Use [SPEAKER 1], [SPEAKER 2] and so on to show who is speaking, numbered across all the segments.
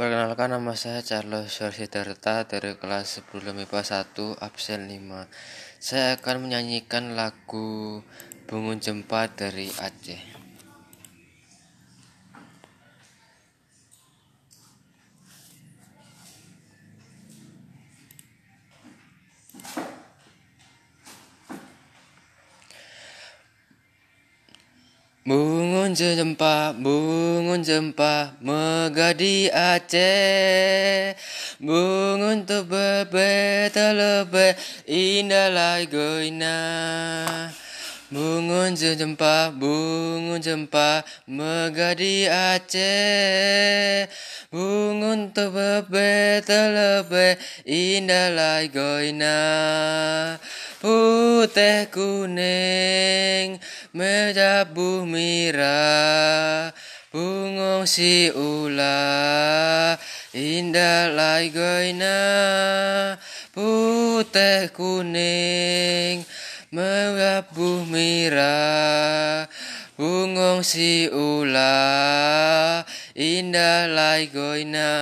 [SPEAKER 1] Perkenalkan nama saya Charles Sidarta dari kelas 10 MIPA 1 absen 5. Saya akan menyanyikan lagu Bungun Jempa dari Aceh. Bungun jempa, bungun jempa, megah di Aceh. Bungun tu bebe telebe, indah lai goina. Bungun jempa, bungun jempa, megah di Aceh. Bungun tu bebe telebe, indah lai goina. Putih kuning, menjabuh merah Bungong si ula Indah lai goina Putih kuning Menjabuh merah Bungong si ula Indah lai goina.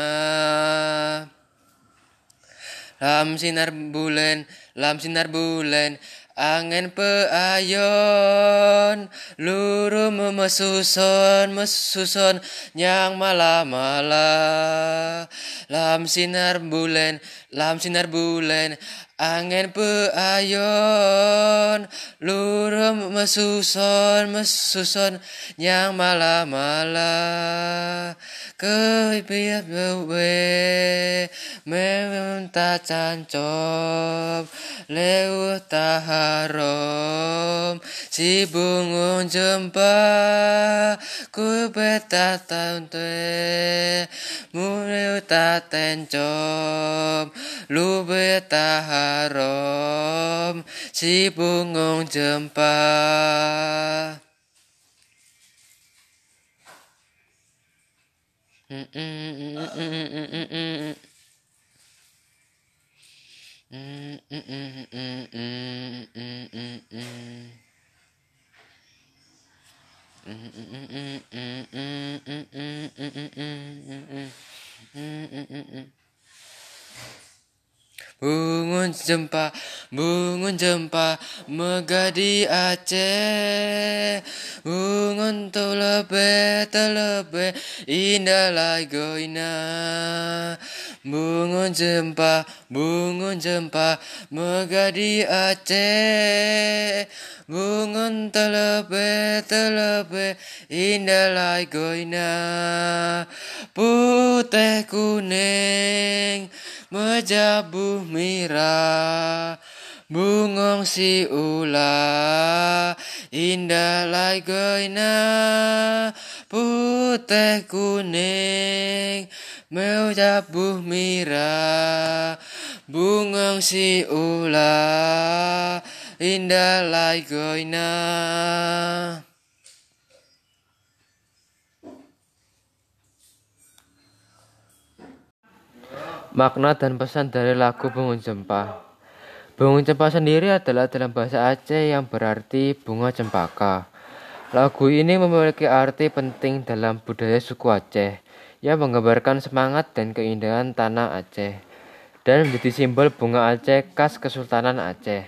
[SPEAKER 1] Lam sinar bulan, lam sinar bulan, angin peayon, luru mesusun, mesusun, nyang malam-malam. Lam sinar bulan, lam sinar bulan, angin peayon, luru mesusun, mesusun, nyang malam-malam. Kebiak bewe, meminta cancop, leu taharom, si bungun jempa, ku beta tante, muleu ta tencop, lu beta harom, si bungun jempa. Bungun jempa, bungun jempa, megah di Aceh. Bungun telebe, telebe, indah lai goina. Bungun jempa, bungun jempa, megah di Aceh. Bungun telebe, telebe, indah lai goina. Putih kuning, mejabuh merah Bungong si ula Indah lai goina Putih kuning Mejabuh merah Bungong si ula Indah lai goina. Makna dan pesan dari lagu Bungun Cempa Bungun Cempa sendiri adalah dalam bahasa Aceh yang berarti bunga cempaka. Lagu ini memiliki arti penting dalam budaya suku Aceh yang menggambarkan semangat dan keindahan tanah Aceh dan menjadi simbol bunga Aceh khas Kesultanan Aceh.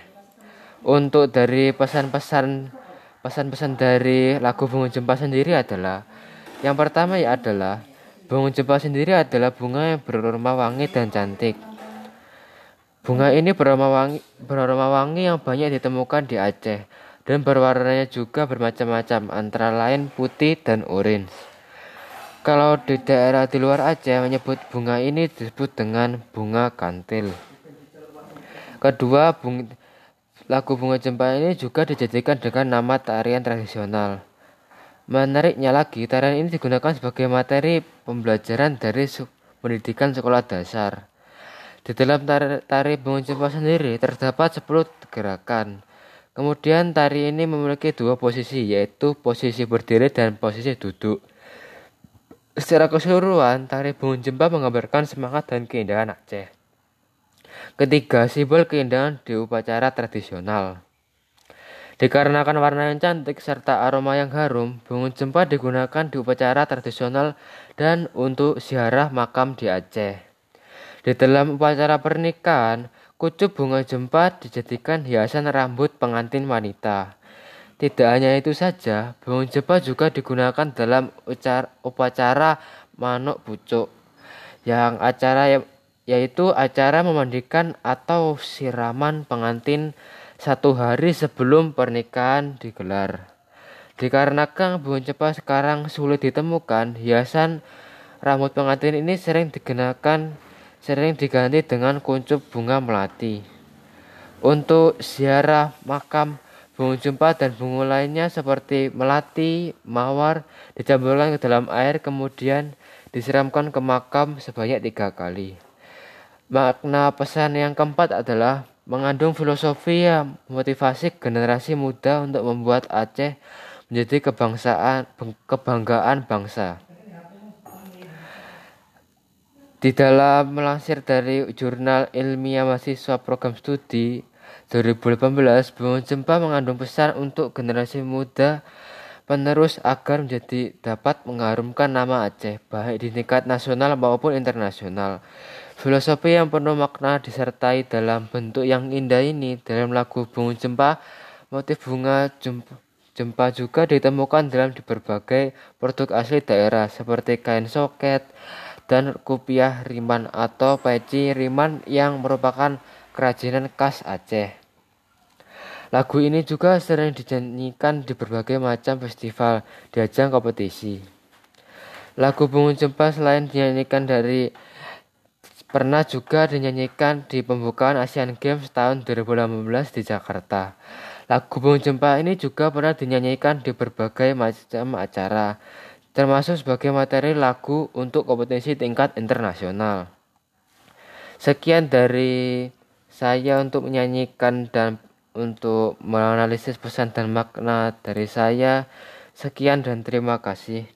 [SPEAKER 1] Untuk dari pesan-pesan pesan-pesan dari lagu Bungun Cempa sendiri adalah yang pertama ya adalah Bunga jempa sendiri adalah bunga yang beraroma wangi dan cantik. Bunga ini beraroma wangi, beraroma wangi yang banyak ditemukan di Aceh dan berwarnanya juga bermacam-macam antara lain putih dan orange. Kalau di daerah di luar Aceh menyebut bunga ini disebut dengan bunga kantil. Kedua, bung, lagu bunga jempa ini juga dijadikan dengan nama tarian tradisional. Menariknya lagi, tarian ini digunakan sebagai materi pembelajaran dari pendidikan sekolah dasar. Di dalam tari, tari bunga jempa sendiri terdapat 10 gerakan. Kemudian tari ini memiliki dua posisi yaitu posisi berdiri dan posisi duduk. Secara keseluruhan, tari bunga jempa menggambarkan semangat dan keindahan Aceh. Ketiga, simbol keindahan di upacara tradisional. Dikarenakan warna yang cantik serta aroma yang harum, bunga jempa digunakan di upacara tradisional dan untuk ziarah makam di Aceh. Di dalam upacara pernikahan, kucup bunga jempa dijadikan hiasan rambut pengantin wanita. Tidak hanya itu saja, bunga jempa juga digunakan dalam upacara manuk pucuk, yang acara yaitu acara memandikan atau siraman pengantin satu hari sebelum pernikahan digelar. Dikarenakan bunga cepat sekarang sulit ditemukan, hiasan rambut pengantin ini sering digunakan sering diganti dengan kuncup bunga melati. Untuk ziarah makam bunga jumpa dan bunga lainnya seperti melati, mawar dicampurkan ke dalam air kemudian disiramkan ke makam sebanyak tiga kali. Makna pesan yang keempat adalah mengandung filosofi yang motivasi generasi muda untuk membuat Aceh menjadi kebangsaan kebanggaan bangsa. Di dalam melansir dari jurnal ilmiah mahasiswa program studi 2018, Bunga Jempa mengandung pesan untuk generasi muda penerus agar menjadi dapat mengharumkan nama Aceh baik di tingkat nasional maupun internasional. Filosofi yang penuh makna disertai dalam bentuk yang indah ini dalam lagu Bunga Jempa, motif bunga jempa juga ditemukan dalam di berbagai produk asli daerah seperti kain soket dan kupiah riman atau peci riman yang merupakan kerajinan khas Aceh. Lagu ini juga sering dinyanyikan di berbagai macam festival di ajang kompetisi. Lagu Bunga Jempa selain dinyanyikan dari pernah juga dinyanyikan di pembukaan Asian Games tahun 2018 di Jakarta. Lagu Bung Jempa ini juga pernah dinyanyikan di berbagai macam acara, termasuk sebagai materi lagu untuk kompetisi tingkat internasional. Sekian dari saya untuk menyanyikan dan untuk menganalisis pesan dan makna dari saya. Sekian dan terima kasih.